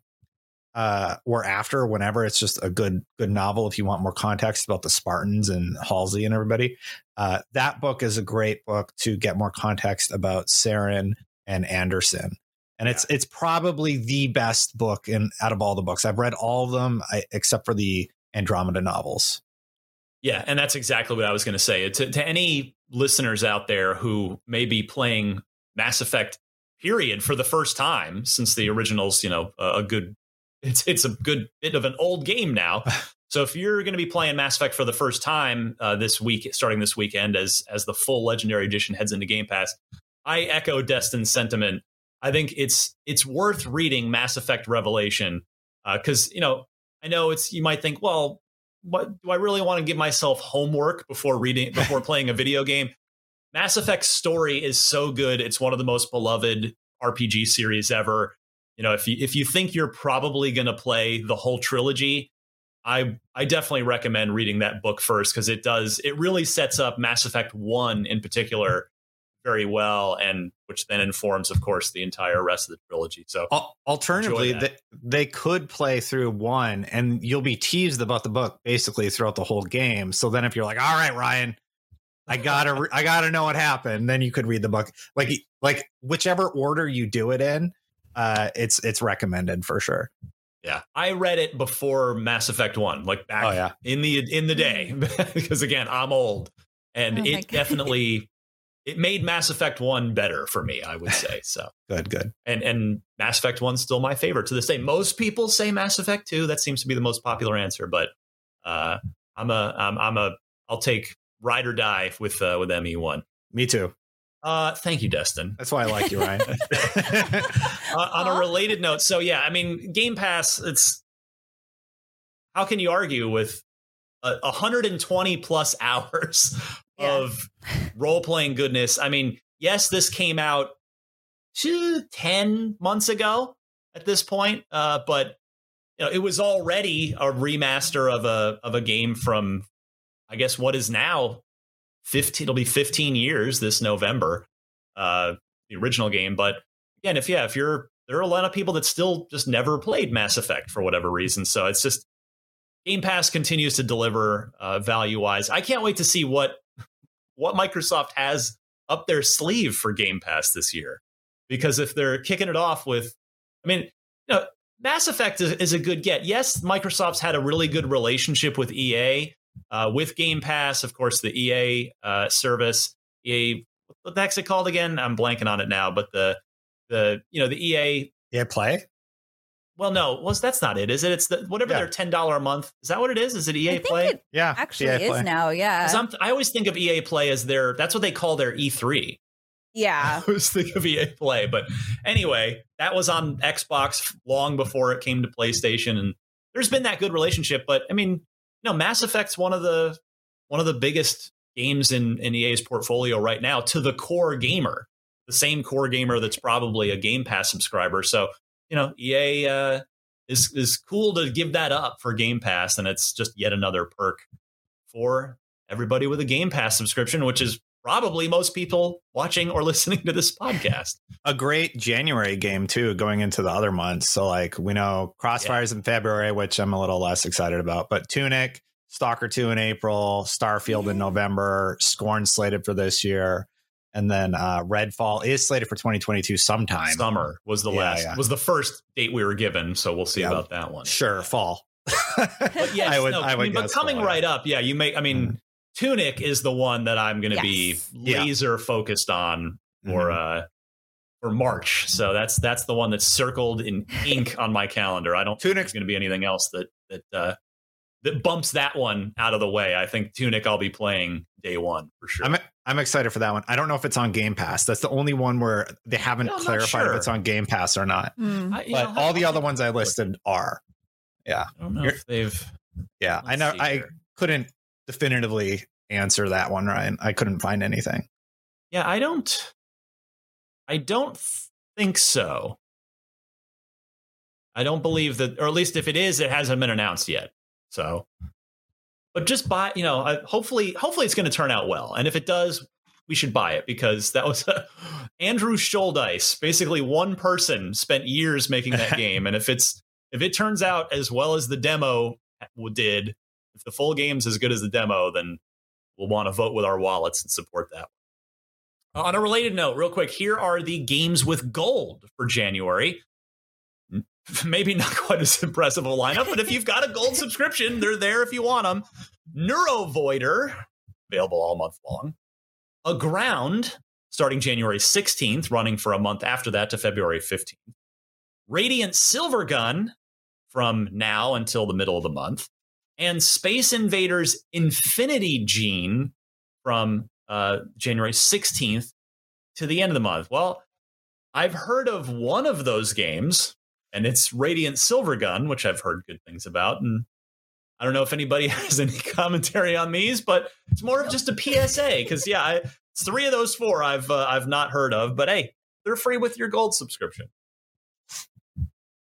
uh, or after, whenever it's just a good good novel. If you want more context about the Spartans and Halsey and everybody, uh, that book is a great book to get more context about Saren and Anderson. And it's yeah. it's probably the best book in out of all the books I've read. All of them I, except for the Andromeda novels. Yeah, and that's exactly what I was going to say. To, to any listeners out there who may be playing Mass Effect period for the first time since the originals, you know, a, a good it's it's a good bit of an old game now. so if you're going to be playing Mass Effect for the first time uh, this week, starting this weekend as as the full Legendary Edition heads into Game Pass, I echo Destin's sentiment. I think it's it's worth reading Mass Effect Revelation because uh, you know I know it's you might think well what do I really want to give myself homework before reading before playing a video game? Mass Effect's story is so good. It's one of the most beloved RPG series ever. You know, if you if you think you're probably going to play the whole trilogy, I I definitely recommend reading that book first because it does it really sets up Mass Effect 1 in particular very well and which then informs of course the entire rest of the trilogy. So alternatively they, they could play through one and you'll be teased about the book basically throughout the whole game. So then if you're like all right ryan i gotta i gotta know what happened then you could read the book. Like like whichever order you do it in uh it's it's recommended for sure yeah, I read it before Mass Effect One, like back oh, yeah. in the in the day, because again, I'm old, and oh it definitely it made Mass Effect One better for me. I would say so. good, good. And and Mass Effect One's still my favorite to this day. Most people say Mass Effect Two. That seems to be the most popular answer, but uh, I'm a I'm, I'm a I'll take ride or die with uh, with ME one. Me too. Uh, thank you, Destin. That's why I like you, Ryan. uh, on a related note, so yeah, I mean, Game Pass. It's how can you argue with uh, 120 plus hours yeah. of role playing goodness? I mean, yes, this came out two, 10 months ago at this point, uh, but you know, it was already a remaster of a of a game from, I guess, what is now 15 it'll be 15 years this November. Uh the original game, but again, if yeah, if you're there are a lot of people that still just never played Mass Effect for whatever reason. So it's just Game Pass continues to deliver uh, value wise. I can't wait to see what what Microsoft has up their sleeve for Game Pass this year. Because if they're kicking it off with, I mean, you know, Mass Effect is, is a good get. Yes, Microsoft's had a really good relationship with EA, uh, with Game Pass, of course, the EA uh, service. EA, what the heck's it called again? I'm blanking on it now, but the the you know the EA EA Play. Well, no, well that's not it, is it? It's the whatever yeah. their ten dollar a month. Is that what it is? Is it EA Play? It yeah, actually EA is Play. now. Yeah, i always think of EA Play as their. That's what they call their E3. Yeah. I always think of EA Play, but anyway, that was on Xbox long before it came to PlayStation, and there's been that good relationship. But I mean, know, Mass Effect's one of the one of the biggest games in, in EA's portfolio right now to the core gamer, the same core gamer that's probably a Game Pass subscriber. So, you know, EA uh, is is cool to give that up for Game Pass, and it's just yet another perk for everybody with a Game Pass subscription, which is probably most people watching or listening to this podcast. A great January game too, going into the other months. So like we know Crossfire X yeah. in February, which I'm a little less excited about, but Tunic, Stalker 2 in April, Starfield in November, Scorn slated for this year. And then uh, Redfall is slated for 2022 sometime. Summer was the yeah, last, yeah. was the first date we were given. So we'll see about that one. Sure, fall. but yes, I would, no, I would I mean, but coming fall, right up, yeah, you make. I mean, mm. Tunic is the one that I'm going to yes. be laser yeah. focused on for mm-hmm. uh for March. So that's that's the one that's circled in ink on my calendar. I don't Tunic's going to be anything else that that uh that bumps that one out of the way. I think Tunic I'll be playing day one for sure. I'm I'm excited for that one. I don't know if it's on Game Pass. That's the only one where they haven't no, clarified sure. if it's on Game Pass or not. Mm. I, but know, all the other ones I listed are. Yeah. I don't know You're, if they've Yeah, I know I couldn't definitively answer that one, Ryan. I couldn't find anything. Yeah, I don't. I don't think so. I don't believe that, or at least if it is, it hasn't been announced yet. So, but just buy. You know, I, hopefully, hopefully it's going to turn out well. And if it does, we should buy it because that was a, Andrew Shouldice. Basically, one person spent years making that game, and if it's if it turns out as well as the demo did, the full game's as good as the demo, then we'll want to vote with our wallets and support that. On a related note, real quick, here are the games with gold for January. Maybe not quite as impressive a lineup, but if you've got a gold subscription, they're there if you want them. Neurovoider, available all month long. Aground, starting January 16th, running for a month after that to February 15th. Radiant Silvergun from now until the middle of the month and Space Invaders Infinity Gene from uh, January 16th to the end of the month. Well, I've heard of one of those games, and it's Radiant Silvergun, which I've heard good things about. And I don't know if anybody has any commentary on these, but it's more of just a PSA because yeah, I, three of those four I've uh, I've not heard of. But hey, they're free with your gold subscription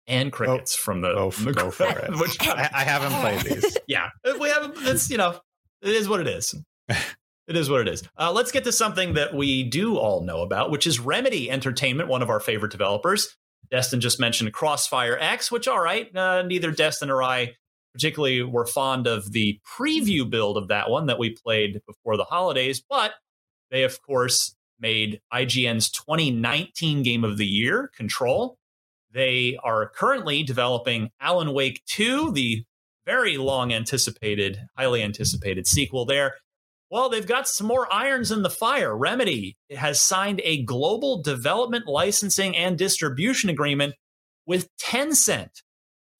and crickets oh, from the, go, from the go for it. Which I, I, haven't played these. yeah, we have. It's you know, it is what it is. It is what it is. Uh, let's get to something that we do all know about, which is Remedy Entertainment, one of our favorite developers. Destin just mentioned Crossfire X, which all right, uh, neither Destin or I particularly were fond of the preview build of that one that we played before the holidays, but they of course made IGN's 2019 game of the year, Control, they are currently developing Alan Wake 2, the very long anticipated, highly anticipated sequel there. Well, they've got some more irons in the fire. Remedy has signed a global development, licensing, and distribution agreement with Tencent.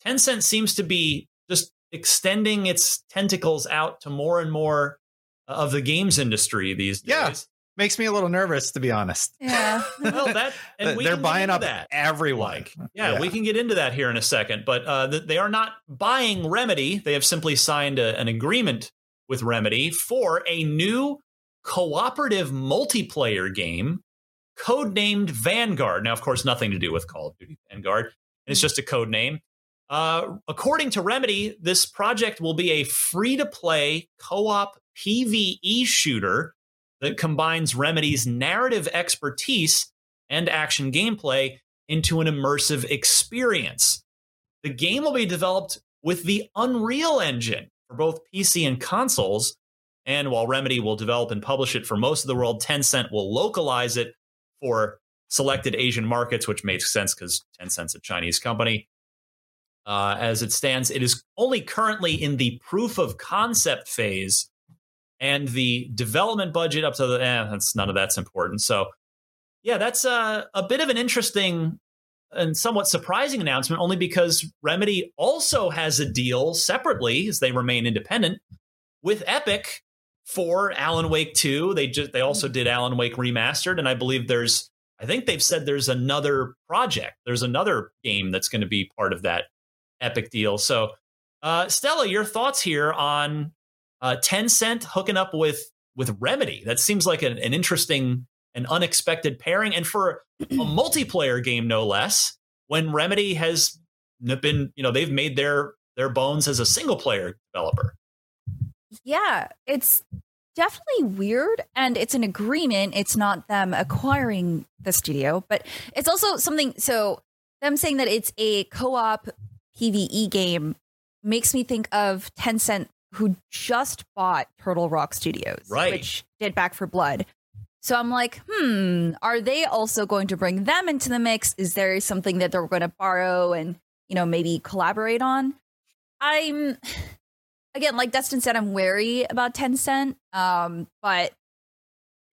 Tencent seems to be just extending its tentacles out to more and more uh, of the games industry these days. Yeah. Makes me a little nervous, to be honest. Yeah. well, that and they're buying up that. everyone. Like, yeah, yeah, we can get into that here in a second. But uh, they are not buying Remedy. They have simply signed a, an agreement with Remedy for a new cooperative multiplayer game codenamed Vanguard. Now, of course, nothing to do with Call of Duty Vanguard. And It's just a code name. Uh, according to Remedy, this project will be a free to play co op PvE shooter that combines Remedy's narrative expertise and action gameplay into an immersive experience. The game will be developed with the Unreal Engine for both PC and consoles. And while Remedy will develop and publish it for most of the world, Tencent will localize it for selected Asian markets, which makes sense because Tencent's a Chinese company. Uh, as it stands, it is only currently in the proof of concept phase and the development budget up to the eh, that's none of that's important. So yeah, that's a, a bit of an interesting and somewhat surprising announcement, only because Remedy also has a deal separately as they remain independent with Epic for Alan Wake 2. They just they also did Alan Wake remastered, and I believe there's I think they've said there's another project. There's another game that's going to be part of that Epic deal. So uh, Stella, your thoughts here on uh, Tencent hooking up with with Remedy. That seems like an, an interesting and unexpected pairing, and for a multiplayer game, no less. When Remedy has been, you know, they've made their their bones as a single player developer. Yeah, it's definitely weird and it's an agreement it's not them acquiring the studio but it's also something so them saying that it's a co-op pve game makes me think of tencent who just bought Turtle Rock Studios, right. which did Back 4 Blood. So I'm like, hmm, are they also going to bring them into the mix? Is there something that they're going to borrow and, you know, maybe collaborate on? I'm again, like Dustin said, I'm wary about Tencent. Um, but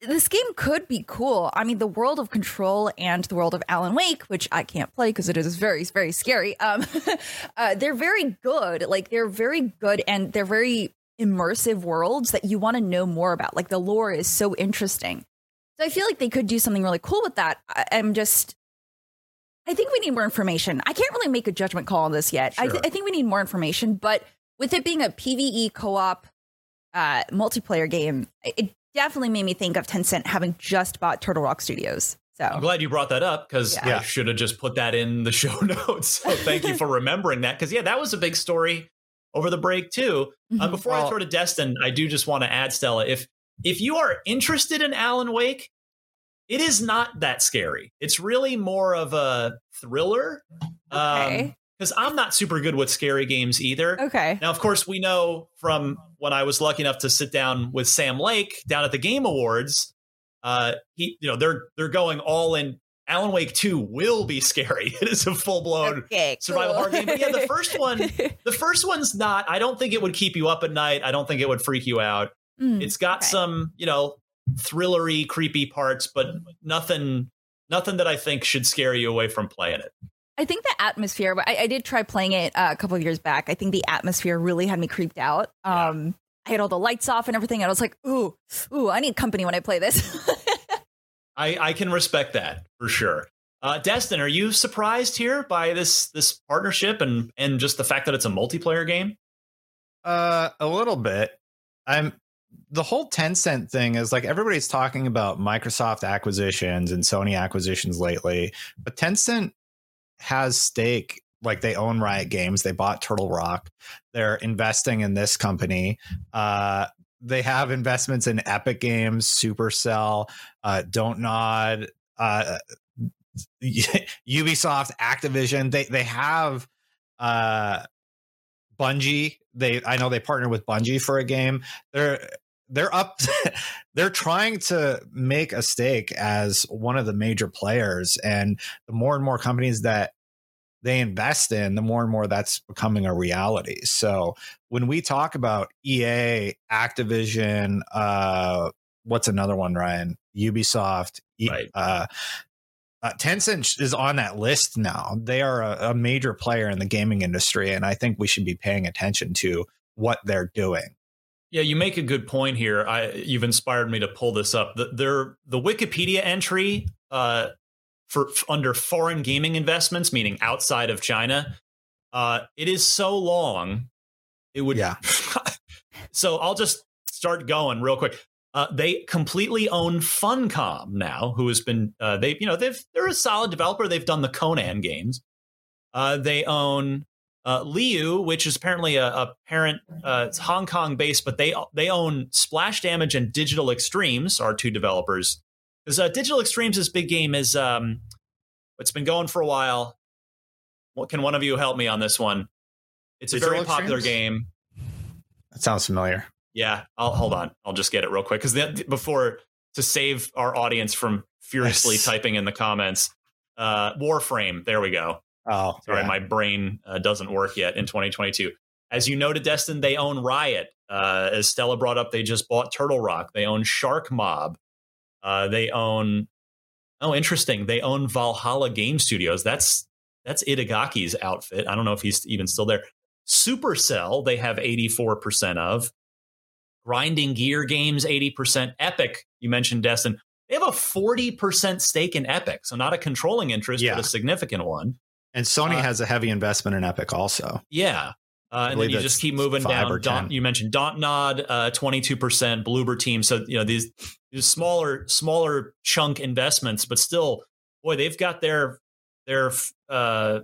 this game could be cool. I mean, the world of Control and the world of Alan Wake, which I can't play because it is very, very scary. Um, uh, they're very good. Like they're very good, and they're very immersive worlds that you want to know more about. Like the lore is so interesting. So I feel like they could do something really cool with that. I, am just. I think we need more information. I can't really make a judgment call on this yet. Sure. I, th- I think we need more information, but with it being a PVE co-op uh, multiplayer game, it definitely made me think of Tencent having just bought Turtle Rock Studios. So I'm glad you brought that up because yeah. I should have just put that in the show notes. So thank you for remembering that because yeah, that was a big story over the break too. Mm-hmm. Uh, before well, I throw to Destin, I do just want to add Stella if if you are interested in Alan Wake, it is not that scary. It's really more of a thriller. Okay. Um, because I'm not super good with scary games either. Okay. Now, of course, we know from when I was lucky enough to sit down with Sam Lake down at the Game Awards, uh, he, you know, they're they're going all in. Alan Wake Two will be scary. It is a full blown okay, survival cool. horror game. But yeah, the first one, the first one's not. I don't think it would keep you up at night. I don't think it would freak you out. Mm, it's got okay. some, you know, thrillery, creepy parts, but nothing, nothing that I think should scare you away from playing it. I think the atmosphere. I, I did try playing it uh, a couple of years back. I think the atmosphere really had me creeped out. Um, yeah. I had all the lights off and everything, and I was like, "Ooh, ooh, I need company when I play this." I, I can respect that for sure. Uh, Destin, are you surprised here by this this partnership and and just the fact that it's a multiplayer game? Uh, a little bit. I'm the whole Tencent thing is like everybody's talking about Microsoft acquisitions and Sony acquisitions lately, but Tencent has stake like they own Riot Games. They bought Turtle Rock. They're investing in this company. Uh, they have investments in Epic Games, Supercell, uh, Dontnod, uh, Ubisoft, Activision. They they have uh, Bungie. They I know they partnered with Bungie for a game. They're they're up they're trying to make a stake as one of the major players and the more and more companies that they invest in, the more and more that's becoming a reality. So when we talk about EA, Activision, uh, what's another one, Ryan? Ubisoft, right. uh, uh, Tencent is on that list now. They are a, a major player in the gaming industry, and I think we should be paying attention to what they're doing. Yeah, you make a good point here. I, you've inspired me to pull this up. The, there, the Wikipedia entry uh, for under foreign gaming investments, meaning outside of China, uh, it is so long. It would. Yeah. so I'll just start going real quick. Uh, they completely own Funcom now, who has been uh, they you know they've they're a solid developer. They've done the Conan games. Uh, they own uh, Leyou, which is apparently a, a parent. Uh, it's Hong Kong based, but they they own Splash Damage and Digital Extremes, are two developers. Because uh, Digital Extremes' this big game is um, it's been going for a while. What can one of you help me on this one? It's Digital a very Extremes? popular game. That sounds familiar. Yeah, I'll hold on. I'll just get it real quick because before to save our audience from furiously yes. typing in the comments, uh, Warframe. There we go. Oh, sorry, yeah. my brain uh, doesn't work yet in 2022. As you noted, Destin, they own Riot. Uh, as Stella brought up, they just bought Turtle Rock. They own Sharkmob. Uh, they own. Oh, interesting. They own Valhalla Game Studios. That's that's Itagaki's outfit. I don't know if he's even still there. Supercell, they have 84% of. Grinding Gear Games, 80%. Epic, you mentioned Destin. They have a 40% stake in Epic. So not a controlling interest, yeah. but a significant one. And Sony uh, has a heavy investment in Epic also. Yeah. Uh, and then you just keep moving down. Don, you mentioned Dontnod, uh, twenty-two percent, Bloober Team. So you know these these smaller smaller chunk investments, but still, boy, they've got their their uh,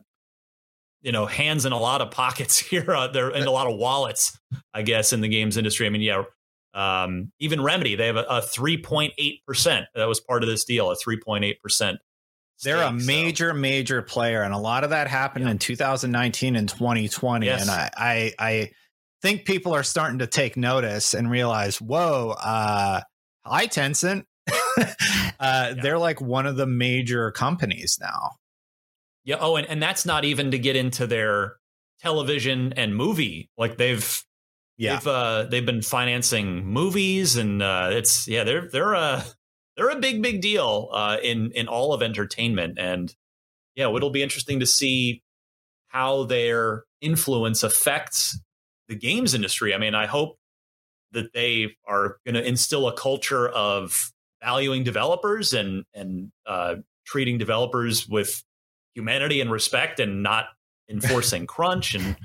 you know hands in a lot of pockets here. Uh, they're in a lot of wallets, I guess, in the games industry. I mean, yeah, um, even Remedy, they have a three point eight percent. That was part of this deal, a three point eight percent. They're a major, so. major player, and a lot of that happened yeah. in 2019 and 2020. Yes. And I, I, I think people are starting to take notice and realize, whoa, uh, hi Tencent. uh, yeah. They're like one of the major companies now. Yeah. Oh, and, and that's not even to get into their television and movie. Like they've yeah they've uh, they've been financing movies and uh, it's yeah they're they're uh they're a big big deal uh, in in all of entertainment and yeah it'll be interesting to see how their influence affects the games industry. I mean I hope that they are going to instill a culture of valuing developers and and uh, treating developers with humanity and respect and not enforcing crunch and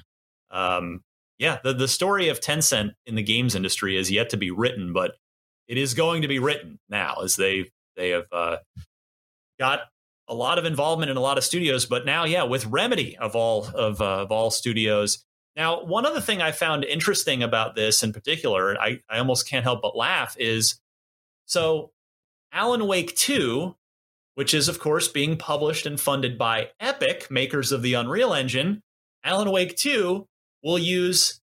um, yeah the, the story of tencent in the games industry is yet to be written but it is going to be written now as they they have uh, got a lot of involvement in a lot of studios but now yeah with remedy of all of, uh, of all studios. Now one other thing i found interesting about this in particular I, I almost can't help but laugh is so alan wake 2 which is, of course, being published and funded by Epic, makers of the Unreal Engine, Alan Wake 2 will use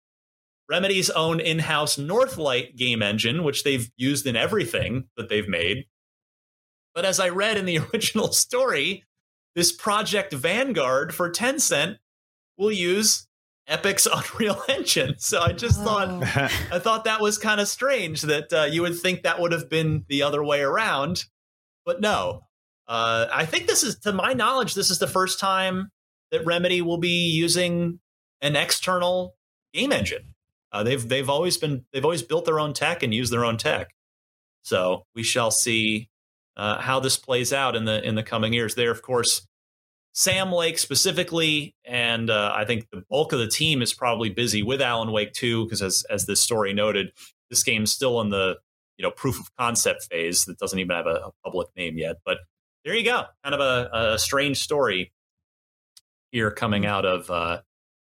Remedy's own in house Northlight game engine, which they've used in everything that they've made. But as I read in the original story, this Project Vanguard for Tencent will use Epic's Unreal Engine. So I just oh. thought I thought that was kind of strange that uh, you would think that would have been the other way around, but no. Uh, I think this is, to my knowledge, this is the first time that Remedy will be using an external game engine. Uh, they've they've always been they've always built their own tech and used their own tech. So we shall see uh, how this plays out in the in the coming years. There, of course, Sam Lake specifically, and uh, I think the bulk of the team is probably busy with Alan Wake too, because as as this story noted, this game's still in the you know proof of concept phase that doesn't even have a, a public name yet. But there you go. Kind of a, a strange story here coming mm-hmm. out of uh,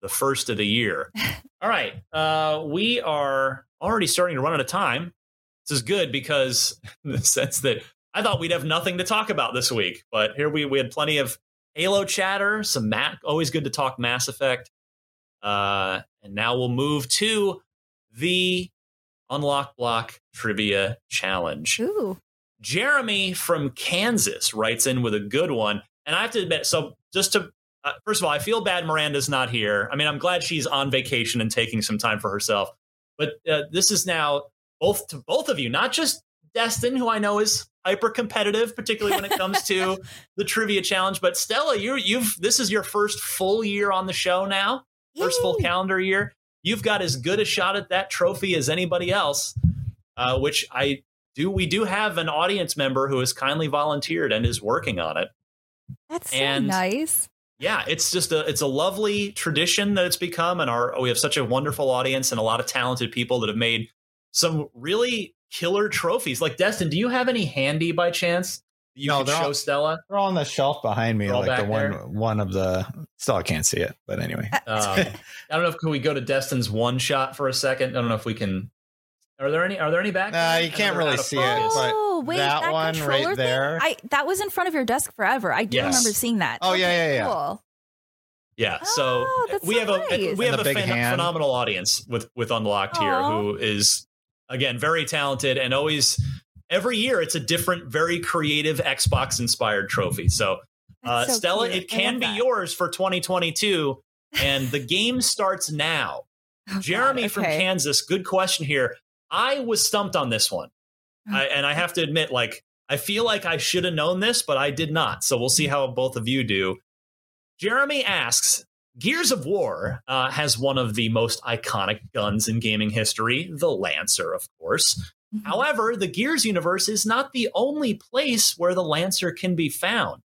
the first of the year. All right. Uh, we are already starting to run out of time. This is good because, in the sense that I thought we'd have nothing to talk about this week, but here we, we had plenty of Halo chatter, some Mac, always good to talk Mass Effect. Uh, and now we'll move to the Unlock Block Trivia Challenge. Ooh. Jeremy from Kansas writes in with a good one. And I have to admit, so just to uh, first of all, I feel bad Miranda's not here. I mean, I'm glad she's on vacation and taking some time for herself. But uh, this is now both to both of you, not just Destin, who I know is hyper competitive, particularly when it comes to the trivia challenge. But Stella, you you've this is your first full year on the show now, first full calendar year. You've got as good a shot at that trophy as anybody else. Uh, which I do. We do have an audience member who has kindly volunteered and is working on it. That's so nice. Yeah, it's just a it's a lovely tradition that it's become, and our we have such a wonderful audience and a lot of talented people that have made some really killer trophies. Like Destin, do you have any handy by chance? You no, could show all, Stella. They're on the shelf behind me, like the one there? one of the. Still, I can't see it, but anyway. Um, I don't know if can we go to Destin's one shot for a second. I don't know if we can. Are there any? Are there any back? Uh, you can't really see it. Oh wait, that, that one right there. I that was in front of your desk forever. I do yes. remember seeing that. Oh okay, yeah, yeah, yeah. Cool. Yeah, so oh, we so have nice. a we have a phen- phenomenal audience with with Unlocked Aww. here, who is again very talented and always every year it's a different, very creative Xbox inspired trophy. So, uh, so Stella, cute. it can be that. yours for 2022, and the game starts now. Oh, Jeremy okay. from Kansas, good question here. I was stumped on this one, I, and I have to admit, like I feel like I should have known this, but I did not. So we'll see how both of you do. Jeremy asks, Gears of War uh, has one of the most iconic guns in gaming history, the Lancer, of course. Mm-hmm. However, the Gears universe is not the only place where the Lancer can be found.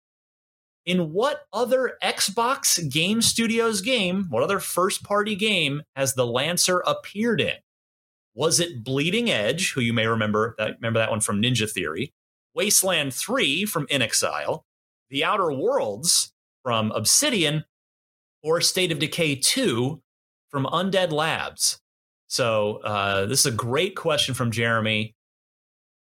In what other Xbox Game Studios game, what other first party game has the Lancer appeared in? Was it Bleeding Edge, who you may remember that remember that one from Ninja Theory, Wasteland 3 from inXile, The Outer Worlds from Obsidian, or State of Decay 2 from Undead Labs? So uh, this is a great question from Jeremy.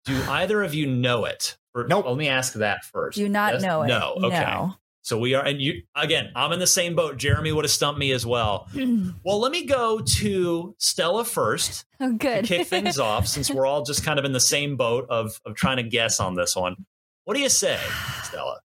Do either of you know it? Or, nope. let me ask that first. Do not yes? know it. No. Okay. No. So we are, and you again. I'm in the same boat. Jeremy would have stumped me as well. well, let me go to Stella first. Oh, good. To kick things off, since we're all just kind of in the same boat of of trying to guess on this one. What do you say, Stella?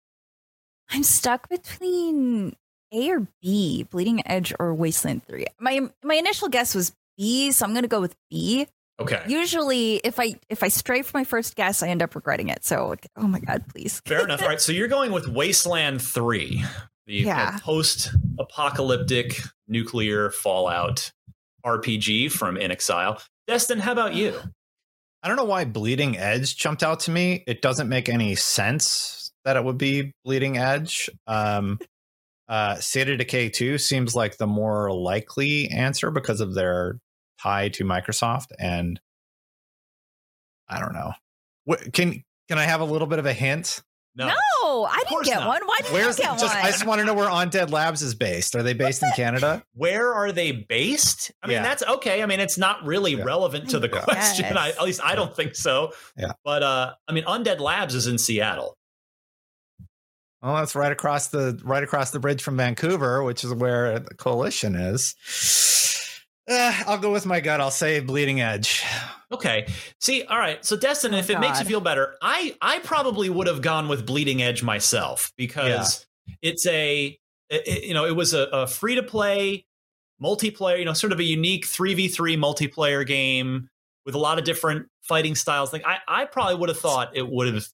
I'm stuck between a or B, Bleeding Edge or Wasteland 3? My my initial guess was B, so I'm going to go with B. Okay. Usually if I if I stray from my first guess, I end up regretting it. So oh my god, please. Fair enough. All right, so you're going with Wasteland 3, the yeah. post-apocalyptic nuclear fallout RPG from inXile. Destin, how about you? I don't know why Bleeding Edge jumped out to me. It doesn't make any sense that it would be Bleeding Edge. Um, uh, State of Decay 2 seems like the more likely answer because of their tie to Microsoft. And I don't know. What, can can I have a little bit of a hint? No, no I didn't get not. one. Why did Where's, you get just, one? I just want to know where Undead Labs is based. Are they based in Canada? Where are they based? I mean, yeah. that's okay. I mean, it's not really yeah. relevant to the yeah. question. I, at least I don't think so. Yeah. But uh, I mean, Undead Labs is in Seattle. Well, that's right across the right across the bridge from Vancouver, which is where the coalition is. Uh, I'll go with my gut. I'll say Bleeding Edge. Okay. See, all right. So, Destin, oh, if God. it makes you feel better, I I probably would have gone with Bleeding Edge myself because yeah. it's a it, you know it was a, a free to play multiplayer, you know, sort of a unique three v three multiplayer game with a lot of different fighting styles. Like I I probably would have thought it would have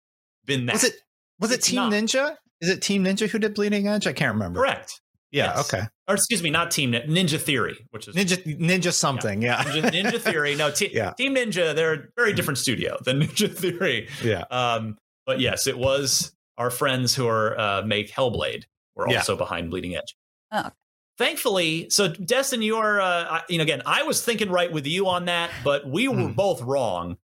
been that. Was it was it Team not. Ninja? Is it Team Ninja who did Bleeding Edge? I can't remember. Correct. Yeah. Yes. Okay. Or excuse me, not Team Ninja Theory, which is Ninja Ninja something. Yeah. yeah. Ninja, Ninja, Theory. No, te- yeah. Team Ninja. They're a very different studio than Ninja Theory. Yeah. Um. But yes, it was our friends who are uh, make Hellblade were also yeah. behind Bleeding Edge. Oh. Thankfully, so Destin, you are, uh, you know, again, I was thinking right with you on that, but we were mm. both wrong.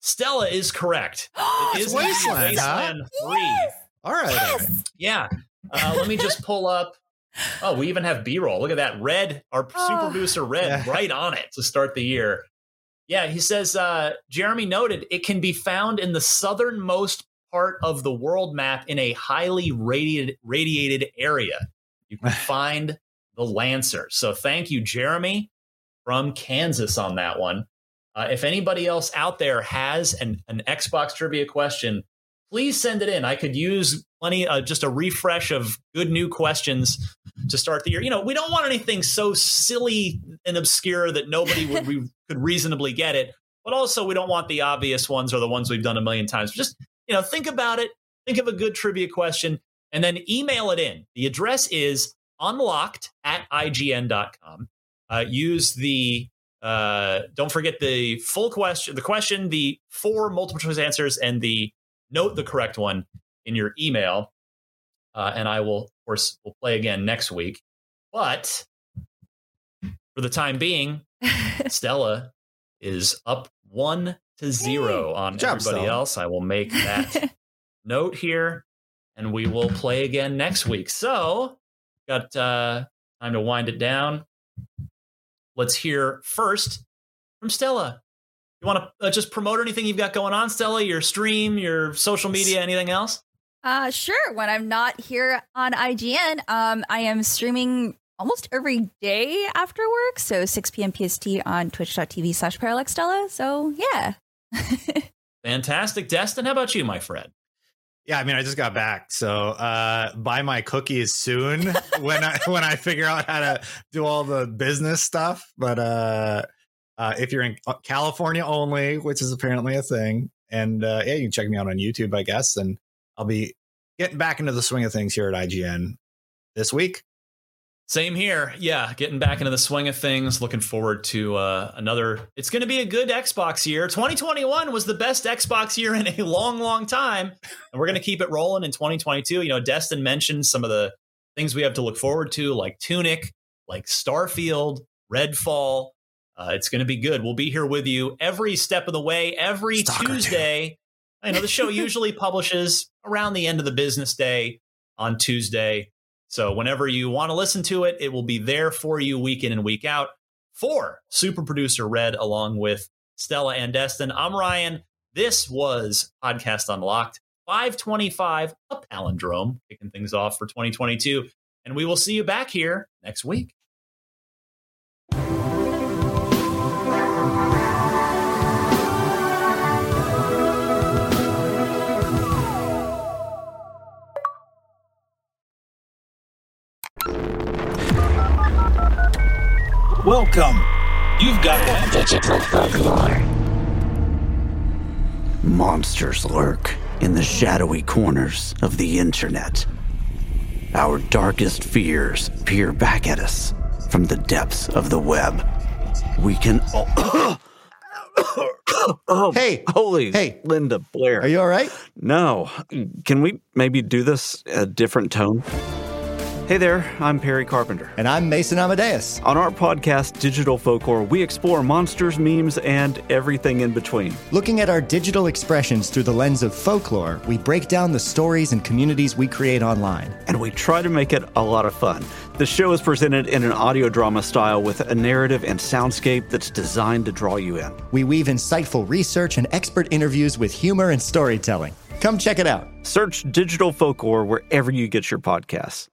Stella is correct. it is Wasteland, Wasteland huh? 3. Yes! All right. Yes. Yeah. Uh, let me just pull up. Oh, we even have B roll. Look at that. Red, our oh. super booster red, yeah. right on it to start the year. Yeah, he says, uh, Jeremy noted it can be found in the southernmost part of the world map in a highly radiated, radiated area. You can find the Lancer. So thank you, Jeremy from Kansas on that one. Uh, if anybody else out there has an, an Xbox trivia question, please send it in. I could use plenty, uh, just a refresh of good new questions to start the year. You know, we don't want anything so silly and obscure that nobody would we could reasonably get it, but also we don't want the obvious ones or the ones we've done a million times. Just you know, think about it. Think of a good trivia question and then email it in. The address is unlocked at ign.com. Uh, use the uh, don't forget the full question, the question, the four multiple choice answers, and the note the correct one in your email. Uh, and I will, of course, we'll play again next week. But for the time being, Stella is up one to zero hey, on job, everybody Stella. else. I will make that note here, and we will play again next week. So, got uh, time to wind it down. Let's hear first from Stella. You want to uh, just promote anything you've got going on, Stella? Your stream, your social media, anything else? Uh, sure. When I'm not here on IGN, um, I am streaming almost every day after work. So 6 p.m. PST on twitch.tv slash parallax Stella. So yeah. Fantastic. Destin, how about you, my friend? Yeah, I mean, I just got back, so uh, buy my cookies soon when I when I figure out how to do all the business stuff. But uh, uh, if you're in California only, which is apparently a thing, and uh, yeah, you can check me out on YouTube, I guess, and I'll be getting back into the swing of things here at IGN this week. Same here. Yeah, getting back into the swing of things. Looking forward to uh, another. It's going to be a good Xbox year. 2021 was the best Xbox year in a long, long time, and we're going to keep it rolling in 2022. You know, Destin mentioned some of the things we have to look forward to, like Tunic, like Starfield, Redfall. Uh, it's going to be good. We'll be here with you every step of the way, every Stalker Tuesday. I know the show usually publishes around the end of the business day on Tuesday. So whenever you want to listen to it, it will be there for you week in and week out. For super producer Red, along with Stella and Destin, I'm Ryan. This was Podcast Unlocked 525, a palindrome, kicking things off for 2022. And we will see you back here next week. Welcome. You've got digital folklore. Monsters lurk in the shadowy corners of the internet. Our darkest fears peer back at us from the depths of the web. We can. Oh Hey. holy! Hey. Linda Blair. Are you all right? No. Can we maybe do this a different tone? Hey there, I'm Perry Carpenter. And I'm Mason Amadeus. On our podcast, Digital Folklore, we explore monsters, memes, and everything in between. Looking at our digital expressions through the lens of folklore, we break down the stories and communities we create online. And we try to make it a lot of fun. The show is presented in an audio drama style with a narrative and soundscape that's designed to draw you in. We weave insightful research and expert interviews with humor and storytelling. Come check it out. Search Digital Folklore wherever you get your podcasts.